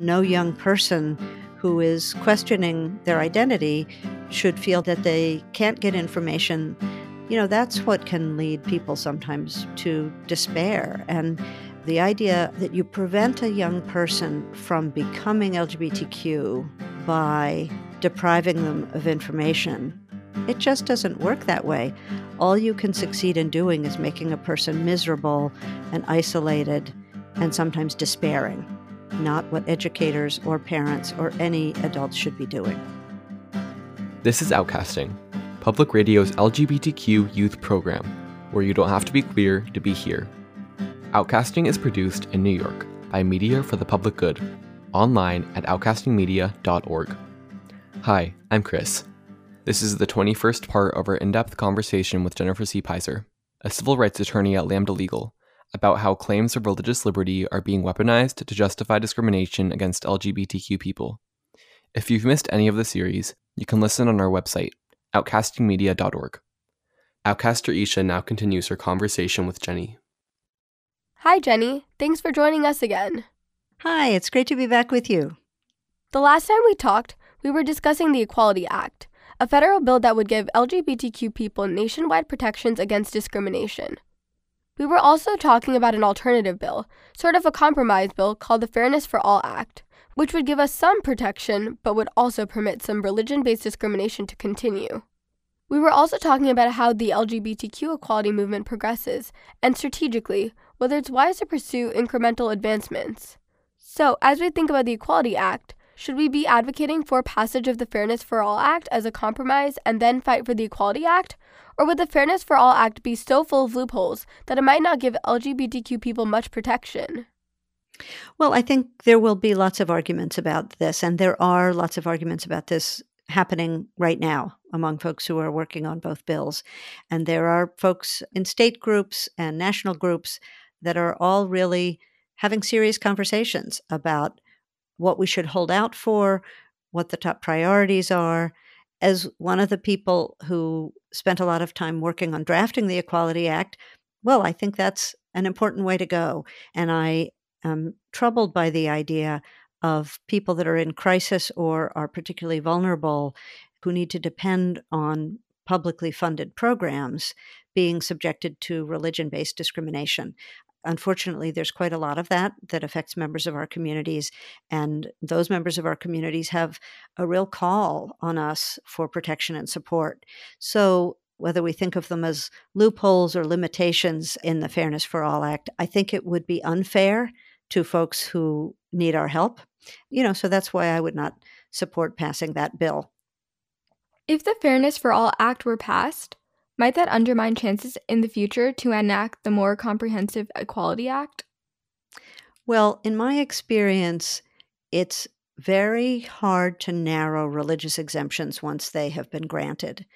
No young person who is questioning their identity should feel that they can't get information. You know, that's what can lead people sometimes to despair. And the idea that you prevent a young person from becoming LGBTQ by depriving them of information, it just doesn't work that way. All you can succeed in doing is making a person miserable and isolated and sometimes despairing not what educators or parents or any adults should be doing. This is Outcasting, Public Radio's LGBTQ youth program, where you don't have to be queer to be here. Outcasting is produced in New York by Media for the Public Good, online at outcastingmedia.org. Hi, I'm Chris. This is the 21st part of our in depth conversation with Jennifer C. Pizer, a civil rights attorney at Lambda Legal, about how claims of religious liberty are being weaponized to justify discrimination against LGBTQ people. If you've missed any of the series, you can listen on our website, outcastingmedia.org. Outcaster Isha now continues her conversation with Jenny. Hi, Jenny. Thanks for joining us again. Hi, it's great to be back with you. The last time we talked, we were discussing the Equality Act, a federal bill that would give LGBTQ people nationwide protections against discrimination. We were also talking about an alternative bill, sort of a compromise bill called the Fairness for All Act, which would give us some protection but would also permit some religion based discrimination to continue. We were also talking about how the LGBTQ equality movement progresses, and strategically, whether it's wise to pursue incremental advancements. So, as we think about the Equality Act, should we be advocating for passage of the Fairness for All Act as a compromise and then fight for the Equality Act? Or would the Fairness for All Act be so full of loopholes that it might not give LGBTQ people much protection? Well, I think there will be lots of arguments about this, and there are lots of arguments about this happening right now among folks who are working on both bills. And there are folks in state groups and national groups that are all really having serious conversations about what we should hold out for, what the top priorities are, as one of the people who spent a lot of time working on drafting the Equality Act, well, I think that's an important way to go. And I am troubled by the idea of people that are in crisis or are particularly vulnerable who need to depend on publicly funded programs being subjected to religion based discrimination unfortunately, there's quite a lot of that that affects members of our communities. And those members of our communities have a real call on us for protection and support. So, whether we think of them as loopholes or limitations in the Fairness for All Act, I think it would be unfair to folks who need our help. You know, so that's why I would not support passing that bill. If the Fairness for All Act were passed, might that undermine chances in the future to enact the more comprehensive Equality Act? Well, in my experience, it's very hard to narrow religious exemptions once they have been granted.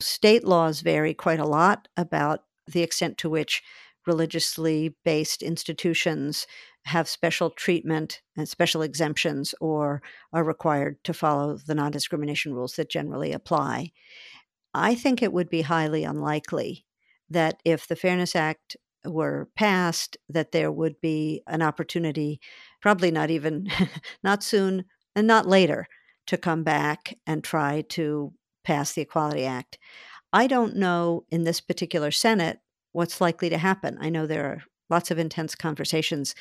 State laws vary quite a lot about the extent to which religiously based institutions have special treatment and special exemptions or are required to follow the non discrimination rules that generally apply. I think it would be highly unlikely that if the Fairness Act were passed, that there would be an opportunity, probably not even, not soon and not later, to come back and try to pass the Equality Act. I don't know in this particular Senate what's likely to happen. I know there are lots of intense conversations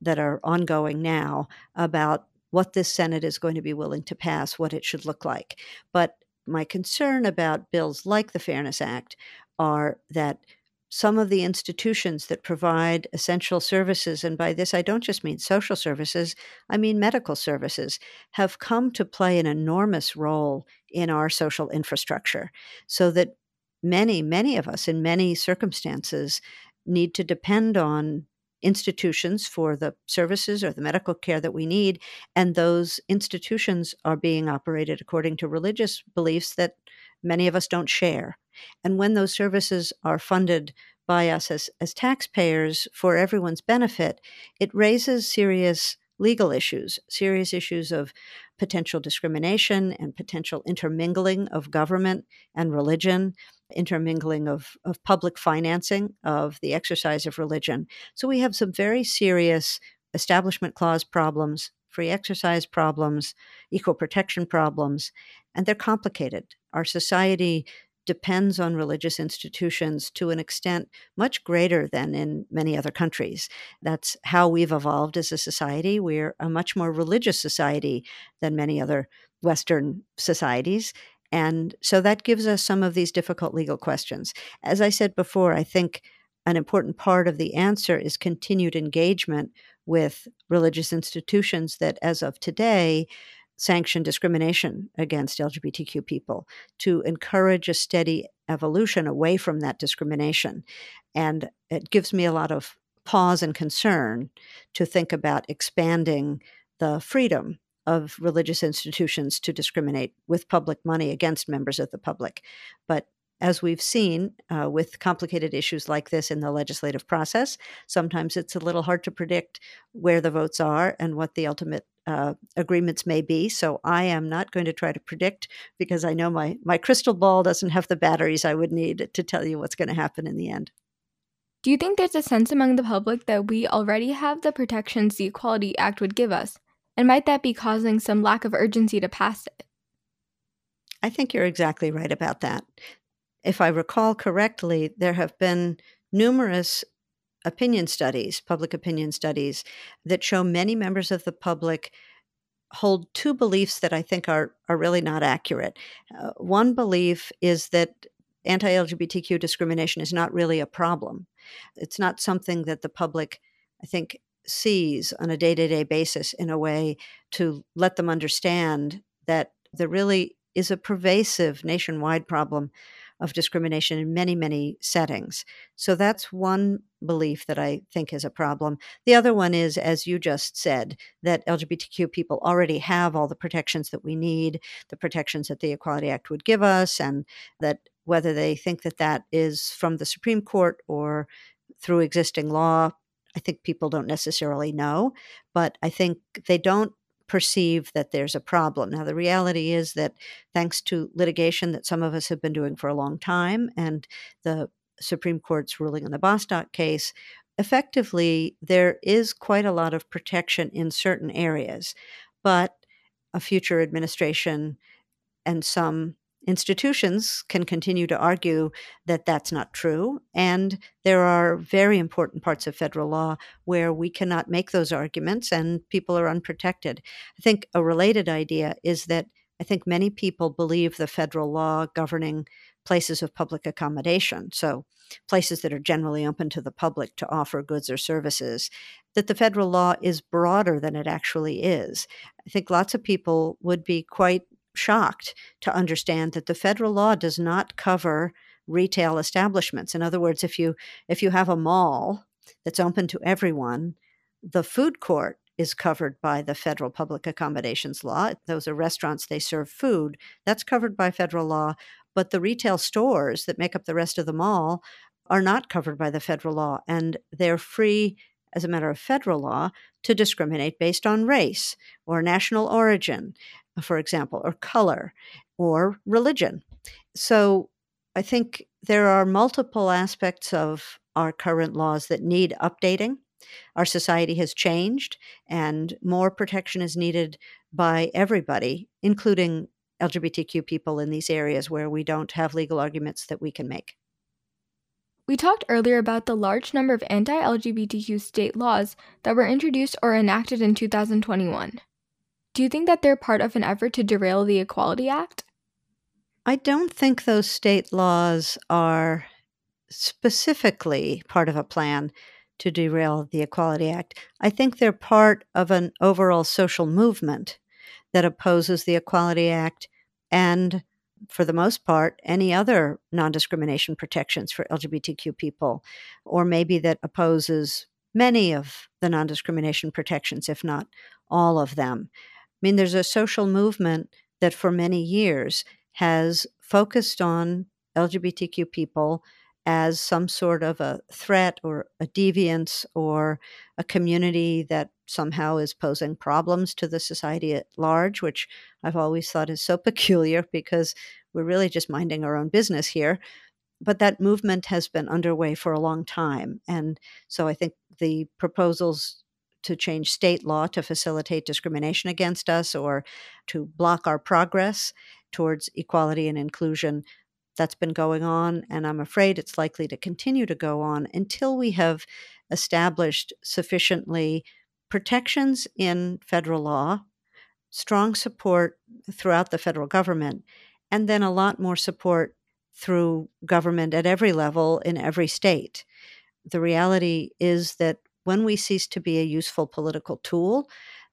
that are ongoing now about what this Senate is going to be willing to pass, what it should look like. But my concern about bills like the Fairness Act are that some of the institutions that provide essential services, and by this I don't just mean social services, I mean medical services, have come to play an enormous role in our social infrastructure. So that many, many of us in many circumstances need to depend on institutions for the services or the medical care that we need. And those institutions are being operated according to religious beliefs that many of us don't share. And when those services are funded by us as, as taxpayers for everyone's benefit, it raises serious legal issues, serious issues of potential discrimination and potential intermingling of government and religion, intermingling of, of public financing of the exercise of religion. So we have some very serious Establishment Clause problems free exercise problems, equal protection problems, and they're complicated. Our society depends on religious institutions to an extent much greater than in many other countries. That's how we've evolved as a society. We're a much more religious society than many other Western societies. And so that gives us some of these difficult legal questions. As I said before, I think an important part of the answer is continued engagement with religious institutions that, as of today, sanction discrimination against LGBTQ people, to encourage a steady evolution away from that discrimination. And it gives me a lot of pause and concern to think about expanding the freedom of religious institutions to discriminate with public money against members of the public. But as we've seen uh, with complicated issues like this in the legislative process, sometimes it's a little hard to predict where the votes are and what the ultimate uh, agreements may be. So I am not going to try to predict because I know my, my crystal ball doesn't have the batteries I would need to tell you what's going to happen in the end. Do you think there's a sense among the public that we already have the protections the Equality Act would give us? And might that be causing some lack of urgency to pass it? I think you're exactly right about that. If I recall correctly, there have been numerous opinion studies, public opinion studies, that show many members of the public hold two beliefs that I think are are really not accurate. Uh, one belief is that anti-LGBTQ discrimination is not really a problem. It's not something that the public, I think, sees on a day-to-day basis in a way to let them understand that there really is a pervasive nationwide problem of discrimination in many, many settings. So that's one belief that I think is a problem. The other one is, as you just said, that LGBTQ people already have all the protections that we need, the protections that the Equality Act would give us, and that whether they think that that is from the Supreme Court or through existing law, I think people don't necessarily know. But I think they don't perceive that there's a problem. Now, the reality is that thanks to litigation that some of us have been doing for a long time and the Supreme Court's ruling in the Bostock case, effectively, there is quite a lot of protection in certain areas. But a future administration and some institutions can continue to argue that that's not true. And there are very important parts of federal law where we cannot make those arguments and people are unprotected. I think a related idea is that I think many people believe the federal law governing places of public accommodation, so places that are generally open to the public to offer goods or services, that the federal law is broader than it actually is. I think lots of people would be quite shocked to understand that the federal law does not cover retail establishments. In other words, if you if you have a mall that's open to everyone, the food court is covered by the federal public accommodations law. Those are restaurants, they serve food. That's covered by federal law. But the retail stores that make up the rest of the mall are not covered by the federal law, and they're free, as a matter of federal law, to discriminate based on race or national origin for example, or color or religion. So I think there are multiple aspects of our current laws that need updating. Our society has changed, and more protection is needed by everybody, including LGBTQ people in these areas where we don't have legal arguments that we can make. We talked earlier about the large number of anti LGBTQ state laws that were introduced or enacted in 2021. Do you think that they're part of an effort to derail the Equality Act? I don't think those state laws are specifically part of a plan to derail the Equality Act. I think they're part of an overall social movement that opposes the Equality Act and, for the most part, any other non discrimination protections for LGBTQ people, or maybe that opposes many of the non discrimination protections, if not all of them. I mean, there's a social movement that for many years has focused on LGBTQ people as some sort of a threat or a deviance or a community that somehow is posing problems to the society at large, which I've always thought is so peculiar because we're really just minding our own business here. But that movement has been underway for a long time. And so I think the proposals to change state law to facilitate discrimination against us or to block our progress towards equality and inclusion. That's been going on, and I'm afraid it's likely to continue to go on until we have established sufficiently protections in federal law, strong support throughout the federal government, and then a lot more support through government at every level in every state. The reality is that when we cease to be a useful political tool,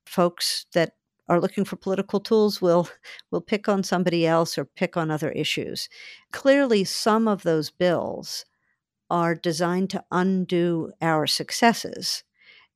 folks that are looking for political tools will will pick on somebody else or pick on other issues. Clearly some of those bills are designed to undo our successes.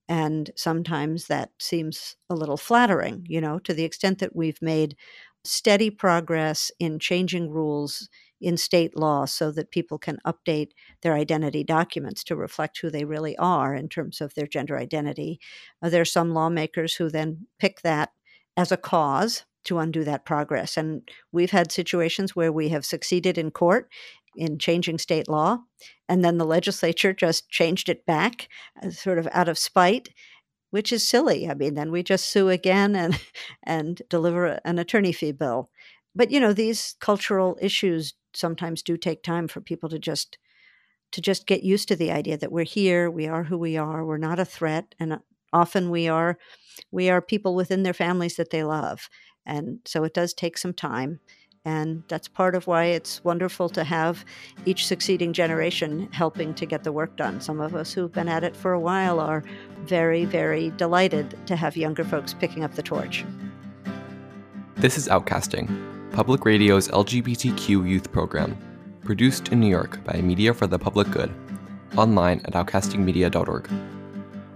And sometimes that seems a little flattering, you know, to the extent that we've made steady progress in changing rules in state law so that people can update their identity documents to reflect who they really are in terms of their gender identity. Uh, there are some lawmakers who then pick that as a cause to undo that progress. And we've had situations where we have succeeded in court in changing state law, and then the legislature just changed it back, uh, sort of out of spite which is silly. I mean, then we just sue again and and deliver an attorney fee bill. But you know, these cultural issues sometimes do take time for people to just to just get used to the idea that we're here, we are who we are, we're not a threat, and uh, often we are we are people within their families that they love. And so it does take some time. And that's part of why it's wonderful to have each succeeding generation helping to get the work done. Some of us who've been at it for a while are very, very delighted to have younger folks picking up the torch. This is Outcasting, Public Radio's LGBTQ youth program, produced in New York by Media for the Public Good, online at outcastingmedia.org.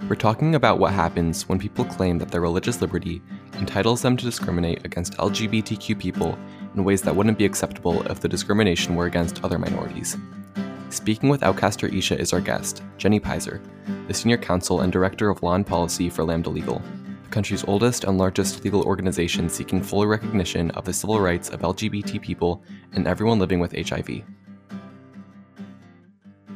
We're talking about what happens when people claim that their religious liberty entitles them to discriminate against LGBTQ people in ways that wouldn't be acceptable if the discrimination were against other minorities. Speaking with Outcaster Isha is our guest, Jenny Pizer, the Senior Counsel and Director of Law and Policy for Lambda Legal, country's oldest and largest legal organization seeking full recognition of the civil rights of LGBT people and everyone living with HIV.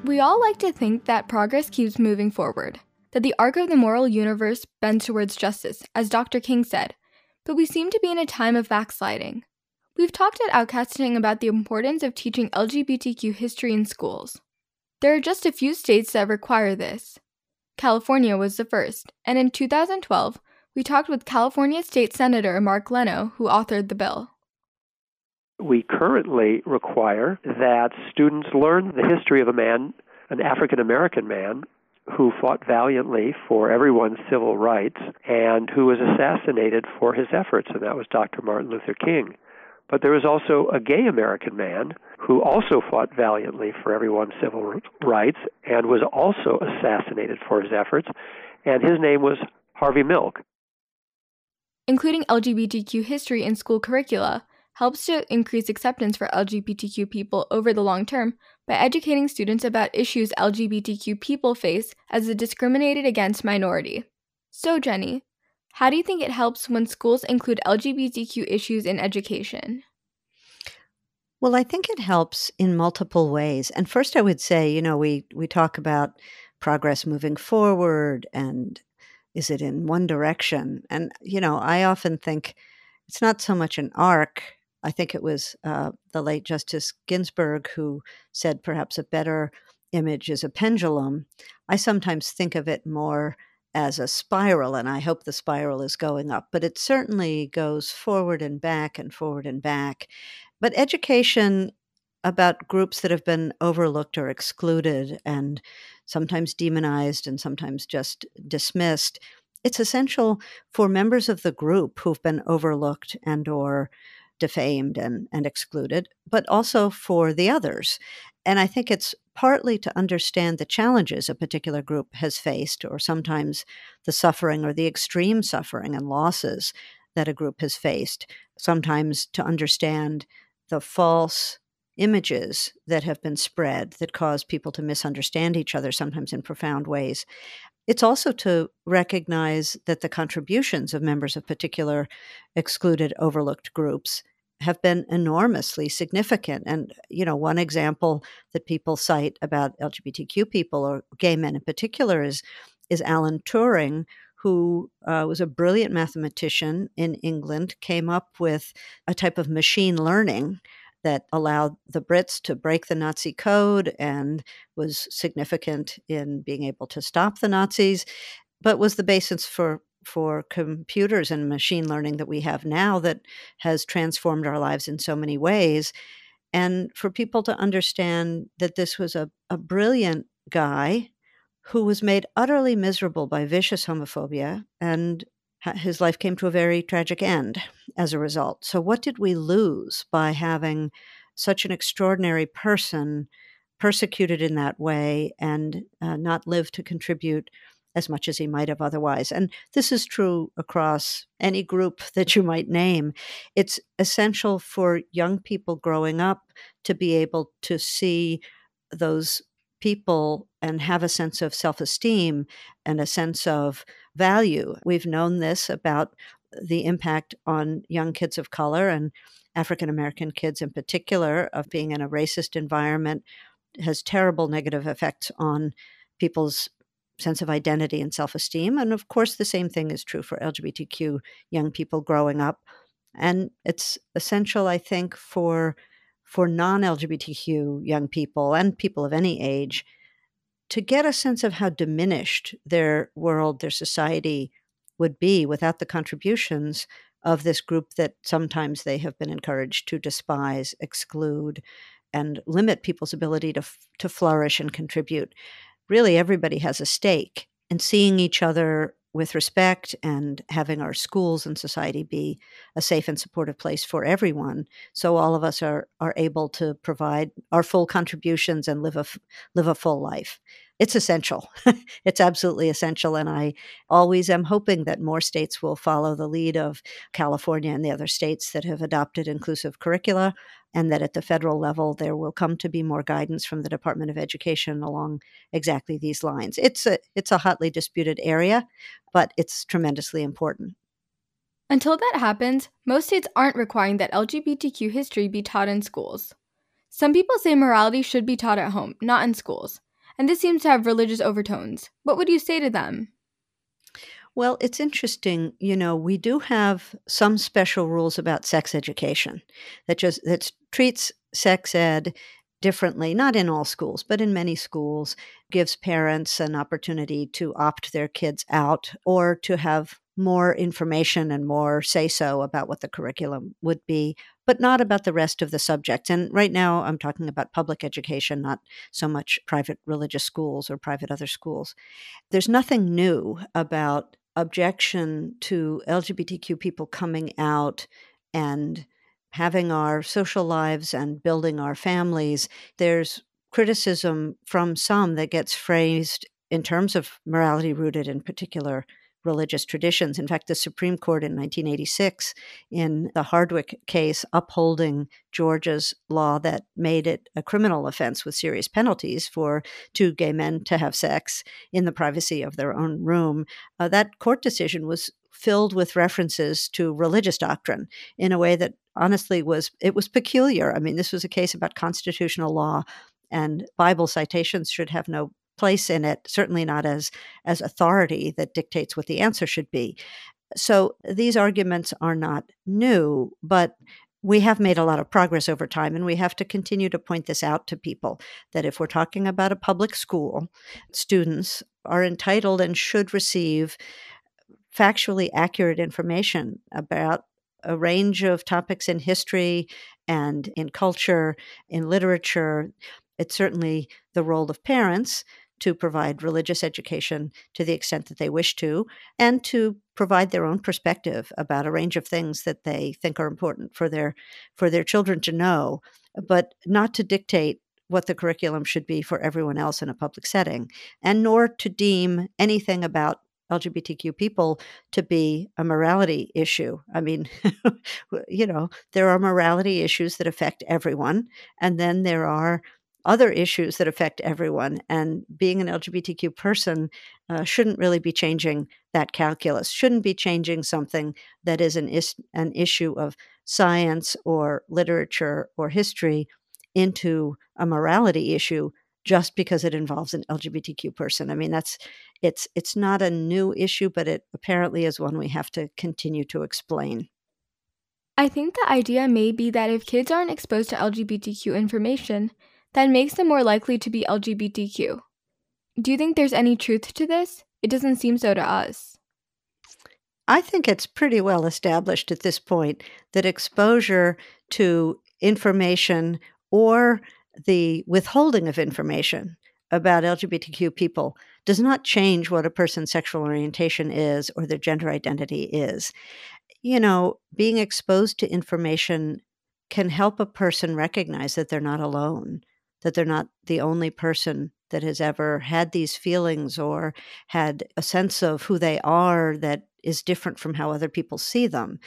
We all like to think that progress keeps moving forward that the arc of the moral universe bends towards justice, as Dr. King said, but we seem to be in a time of backsliding. We've talked at Outcasting about the importance of teaching LGBTQ history in schools. There are just a few states that require this. California was the first, and in 2012, we talked with California State Senator Mark Leno, who authored the bill. We currently require that students learn the history of a man, an African American man, who fought valiantly for everyone's civil rights and who was assassinated for his efforts, and that was Dr. Martin Luther King. But there was also a gay American man who also fought valiantly for everyone's civil rights and was also assassinated for his efforts, and his name was Harvey Milk. Including LGBTQ history in school curricula helps to increase acceptance for LGBTQ people over the long term by educating students about issues LGBTQ people face as a discriminated against minority. So, Jenny, how do you think it helps when schools include LGBTQ issues in education? Well, I think it helps in multiple ways. And first, I would say, you know, we, we talk about progress moving forward and is it in one direction? And, you know, I often think it's not so much an arc I think it was uh, the late Justice Ginsburg who said perhaps a better image is a pendulum. I sometimes think of it more as a spiral, and I hope the spiral is going up, but it certainly goes forward and back and forward and back. But education about groups that have been overlooked or excluded and sometimes demonized and sometimes just dismissed it's essential for members of the group who've been overlooked and or defamed and, and excluded, but also for the others. And I think it's partly to understand the challenges a particular group has faced, or sometimes the suffering or the extreme suffering and losses that a group has faced, sometimes to understand the false images that have been spread that cause people to misunderstand each other, sometimes in profound ways. It's also to recognize that the contributions of members of particular excluded, overlooked groups have been enormously significant. And, you know, one example that people cite about LGBTQ people or gay men in particular is, is Alan Turing, who uh, was a brilliant mathematician in England, came up with a type of machine learning that allowed the Brits to break the Nazi code and was significant in being able to stop the Nazis, but was the basis for for computers and machine learning that we have now that has transformed our lives in so many ways. And for people to understand that this was a, a brilliant guy who was made utterly miserable by vicious homophobia and his life came to a very tragic end as a result. So, what did we lose by having such an extraordinary person persecuted in that way and uh, not live to contribute as much as he might have otherwise? And this is true across any group that you might name. It's essential for young people growing up to be able to see those people and have a sense of self esteem and a sense of value. We've known this about the impact on young kids of color and African American kids in particular of being in a racist environment has terrible negative effects on people's sense of identity and self esteem. And of course, the same thing is true for LGBTQ young people growing up. And it's essential, I think, for for non LGBTQ young people and people of any age to get a sense of how diminished their world, their society would be without the contributions of this group that sometimes they have been encouraged to despise, exclude, and limit people's ability to, to flourish and contribute. Really, everybody has a stake in seeing each other with respect and having our schools and society be a safe and supportive place for everyone so all of us are are able to provide our full contributions and live a live a full life it's essential. it's absolutely essential. And I always am hoping that more states will follow the lead of California and the other states that have adopted inclusive curricula, and that at the federal level there will come to be more guidance from the Department of Education along exactly these lines. It's a it's a hotly disputed area, but it's tremendously important. Until that happens, most states aren't requiring that LGBTQ history be taught in schools. Some people say morality should be taught at home, not in schools and this seems to have religious overtones. What would you say to them? Well, it's interesting. You know, we do have some special rules about sex education that just that treats sex ed differently, not in all schools, but in many schools, gives parents an opportunity to opt their kids out or to have more information and more say so about what the curriculum would be, but not about the rest of the subjects. And right now, I'm talking about public education, not so much private religious schools or private other schools. There's nothing new about objection to LGBTQ people coming out and having our social lives and building our families. There's criticism from some that gets phrased in terms of morality rooted in particular religious traditions. In fact, the Supreme Court in 1986, in the Hardwick case, upholding Georgia's law that made it a criminal offense with serious penalties for two gay men to have sex in the privacy of their own room, uh, that court decision was filled with references to religious doctrine in a way that honestly was it was peculiar. I mean, this was a case about constitutional law and Bible citations should have no place in it, certainly not as as authority that dictates what the answer should be. So these arguments are not new, but we have made a lot of progress over time, and we have to continue to point this out to people that if we're talking about a public school, students are entitled and should receive factually accurate information about a range of topics in history and in culture, in literature. It's certainly the role of parents to provide religious education to the extent that they wish to, and to provide their own perspective about a range of things that they think are important for their for their children to know, but not to dictate what the curriculum should be for everyone else in a public setting, and nor to deem anything about LGBTQ people to be a morality issue. I mean, you know, there are morality issues that affect everyone, and then there are other issues that affect everyone. And being an LGBTQ person uh, shouldn't really be changing that calculus, shouldn't be changing something that is an, is- an issue of science or literature or history into a morality issue just because it involves an LGBTQ person. I mean, that's it's it's not a new issue, but it apparently is one we have to continue to explain. I think the idea may be that if kids aren't exposed to LGBTQ information, that makes them more likely to be LGBTQ. Do you think there's any truth to this? It doesn't seem so to us. I think it's pretty well established at this point that exposure to information or the withholding of information about LGBTQ people does not change what a person's sexual orientation is or their gender identity is. You know, being exposed to information can help a person recognize that they're not alone, that they're not the only person that has ever had these feelings or had a sense of who they are that is different from how other people see them.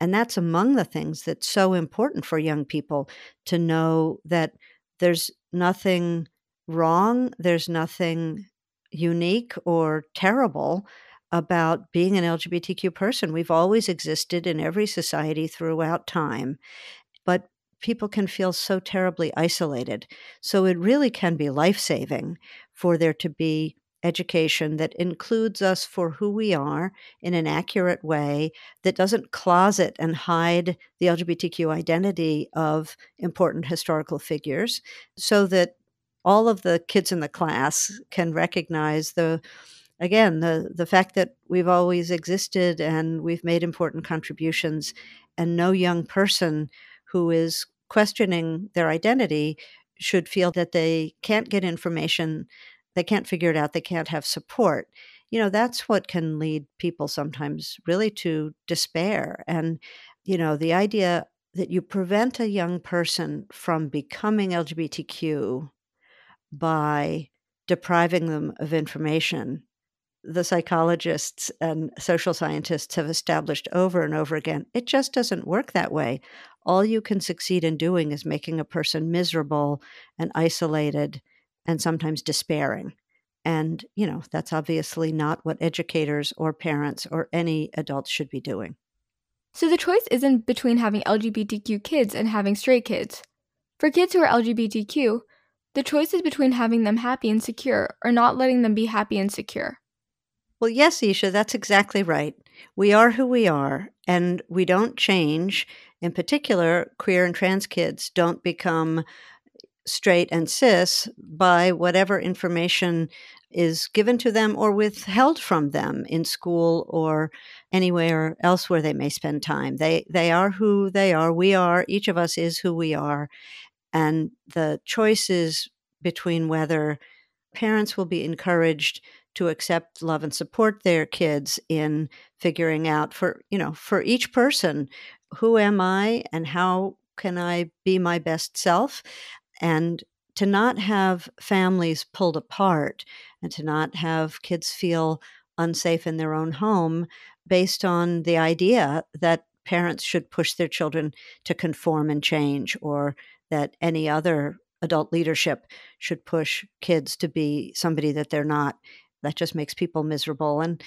And that's among the things that's so important for young people to know that there's nothing wrong, there's nothing unique or terrible about being an LGBTQ person. We've always existed in every society throughout time, people can feel so terribly isolated. So it really can be life saving for there to be education that includes us for who we are in an accurate way that doesn't closet and hide the LGBTQ identity of important historical figures so that all of the kids in the class can recognize the again the the fact that we've always existed and we've made important contributions and no young person who is questioning their identity should feel that they can't get information they can't figure it out, they can't have support. You know, that's what can lead people sometimes really to despair. And, you know, the idea that you prevent a young person from becoming LGBTQ by depriving them of information the psychologists and social scientists have established over and over again it just doesn't work that way. All you can succeed in doing is making a person miserable and isolated and sometimes despairing. And, you know, that's obviously not what educators or parents or any adults should be doing. So the choice isn't between having LGBTQ kids and having straight kids. For kids who are LGBTQ, the choice is between having them happy and secure or not letting them be happy and secure. Well, yes, Isha, that's exactly right. We are who we are, and we don't change. In particular, queer and trans kids don't become straight and cis by whatever information is given to them or withheld from them in school or anywhere else where they may spend time. They they are who they are. We are. Each of us is who we are, and the choices between whether parents will be encouraged to accept love and support their kids in figuring out for you know for each person who am i and how can i be my best self? And to not have families pulled apart and to not have kids feel unsafe in their own home based on the idea that parents should push their children to conform and change or that any other adult leadership should push kids to be somebody that they're not. That just makes people miserable and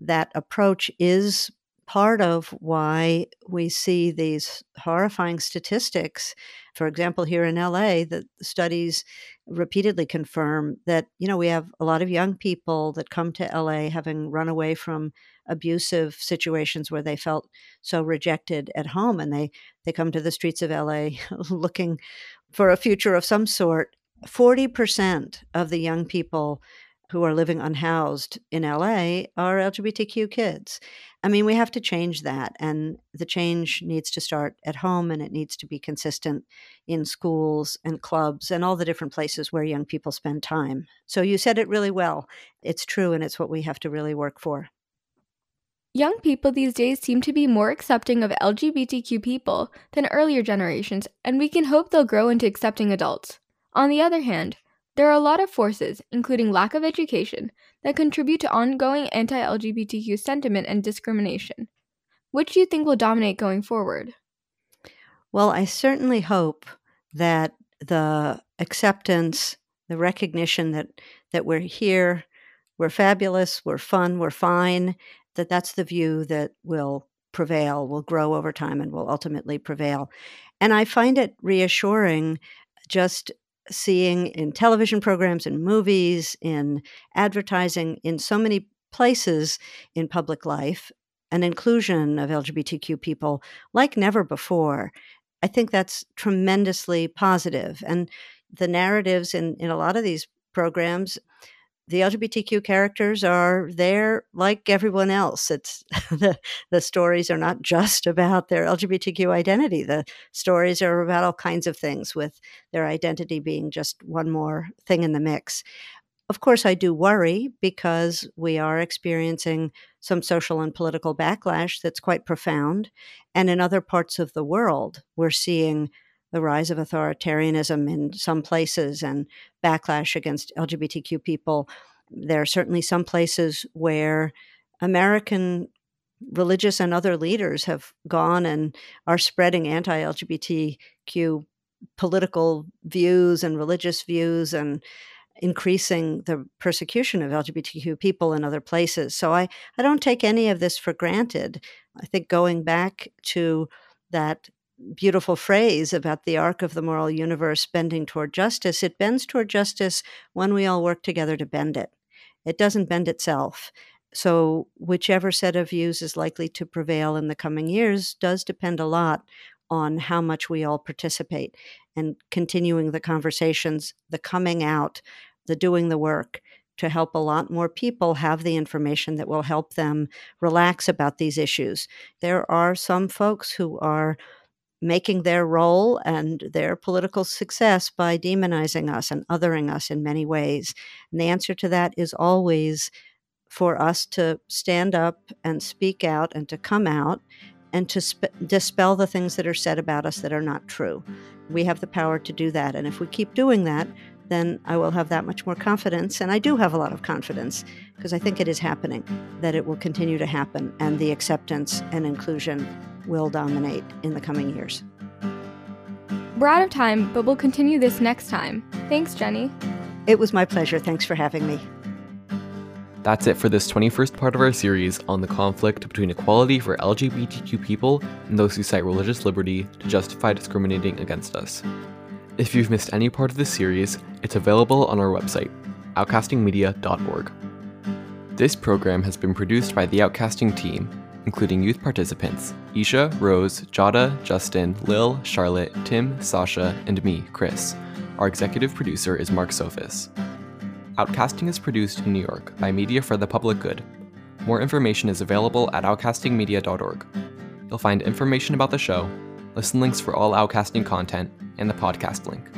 that approach is part of why we see these horrifying statistics. For example, here in LA, the studies repeatedly confirm that, you know, we have a lot of young people that come to LA having run away from abusive situations where they felt so rejected at home and they they come to the streets of LA looking for a future of some sort. 40% of the young people who are living unhoused in LA are LGBTQ kids. I mean, we have to change that. And the change needs to start at home and it needs to be consistent in schools and clubs and all the different places where young people spend time. So you said it really well. It's true, and it's what we have to really work for. Young people these days seem to be more accepting of LGBTQ people than earlier generations, and we can hope they'll grow into accepting adults. On the other hand, there are a lot of forces, including lack of education, that contribute to ongoing anti LGBTQ sentiment and discrimination. Which do you think will dominate going forward? Well, I certainly hope that the acceptance, the recognition that, that we're here, we're fabulous, we're fun, we're fine, that that's the view that will prevail, will grow over time, and will ultimately prevail. And I find it reassuring just seeing in television programs, in movies, in advertising, in so many places in public life, an inclusion of LGBTQ people like never before. I think that's tremendously positive. And the narratives in, in a lot of these programs, the LGBTQ characters are there like everyone else. It's the, the stories are not just about their LGBTQ identity. The stories are about all kinds of things, with their identity being just one more thing in the mix. Of course, I do worry because we are experiencing some social and political backlash that's quite profound. And in other parts of the world, we're seeing the rise of authoritarianism in some places and backlash against LGBTQ people. There are certainly some places where American religious and other leaders have gone and are spreading anti LGBTQ political views and religious views and increasing the persecution of LGBTQ people in other places. So I, I don't take any of this for granted. I think going back to that beautiful phrase about the arc of the moral universe bending toward justice, it bends toward justice when we all work together to bend it. It doesn't bend itself. So, whichever set of views is likely to prevail in the coming years does depend a lot on how much we all participate and continuing the conversations, the coming out, the doing the work to help a lot more people have the information that will help them relax about these issues. There are some folks who are making their role and their political success by demonizing us and othering us in many ways. And the answer to that is always for us to stand up and speak out and to come out and to sp- dispel the things that are said about us that are not true. We have the power to do that. And if we keep doing that, then I will have that much more confidence. And I do have a lot of confidence because I think it is happening, that it will continue to happen, and the acceptance and inclusion will dominate in the coming years. We're out of time, but we'll continue this next time. Thanks, Jenny. It was my pleasure. Thanks for having me. That's it for this 21st part of our series on the conflict between equality for LGBTQ people and those who cite religious liberty to justify discriminating against us. If you've missed any part of this series, it's available on our website, outcastingmedia.org. This program has been produced by the Outcasting team, including youth participants Isha, Rose, Jada, Justin, Lil, Charlotte, Tim, Sasha, and me, Chris. Our executive producer is Mark Sophis. Outcasting is produced in New York by Media for the Public Good. More information is available at outcastingmedia.org. You'll find information about the show, listen links for all Outcasting content, and the podcast link.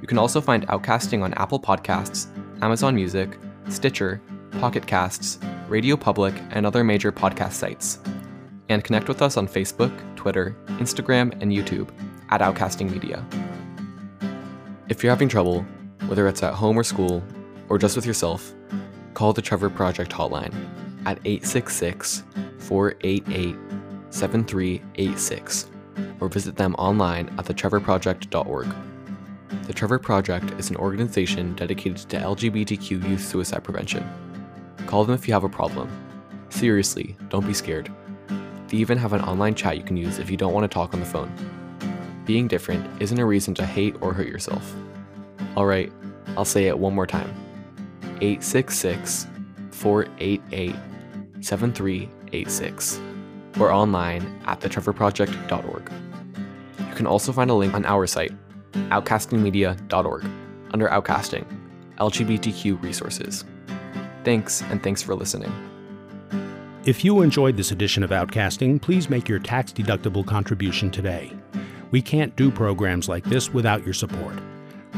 You can also find Outcasting on Apple Podcasts, Amazon Music, Stitcher, Pocket Casts, Radio Public, and other major podcast sites. And connect with us on Facebook, Twitter, Instagram, and YouTube at Outcasting Media. If you're having trouble, whether it's at home or school, or just with yourself, call the Trevor Project hotline at 866 488 7386 or visit them online at thetrevorproject.org. The Trevor Project is an organization dedicated to LGBTQ youth suicide prevention. Call them if you have a problem. Seriously, don't be scared. They even have an online chat you can use if you don't want to talk on the phone. Being different isn't a reason to hate or hurt yourself. Alright, I'll say it one more time 866 488 7386 or online at thetrevorproject.org. You can also find a link on our site, outcastingmedia.org, under Outcasting, LGBTQ resources. Thanks, and thanks for listening. If you enjoyed this edition of Outcasting, please make your tax deductible contribution today. We can't do programs like this without your support.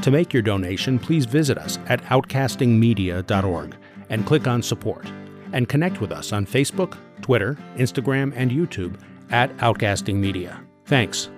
To make your donation, please visit us at outcastingmedia.org and click on Support, and connect with us on Facebook, Twitter, Instagram, and YouTube at Outcasting Media. Thanks.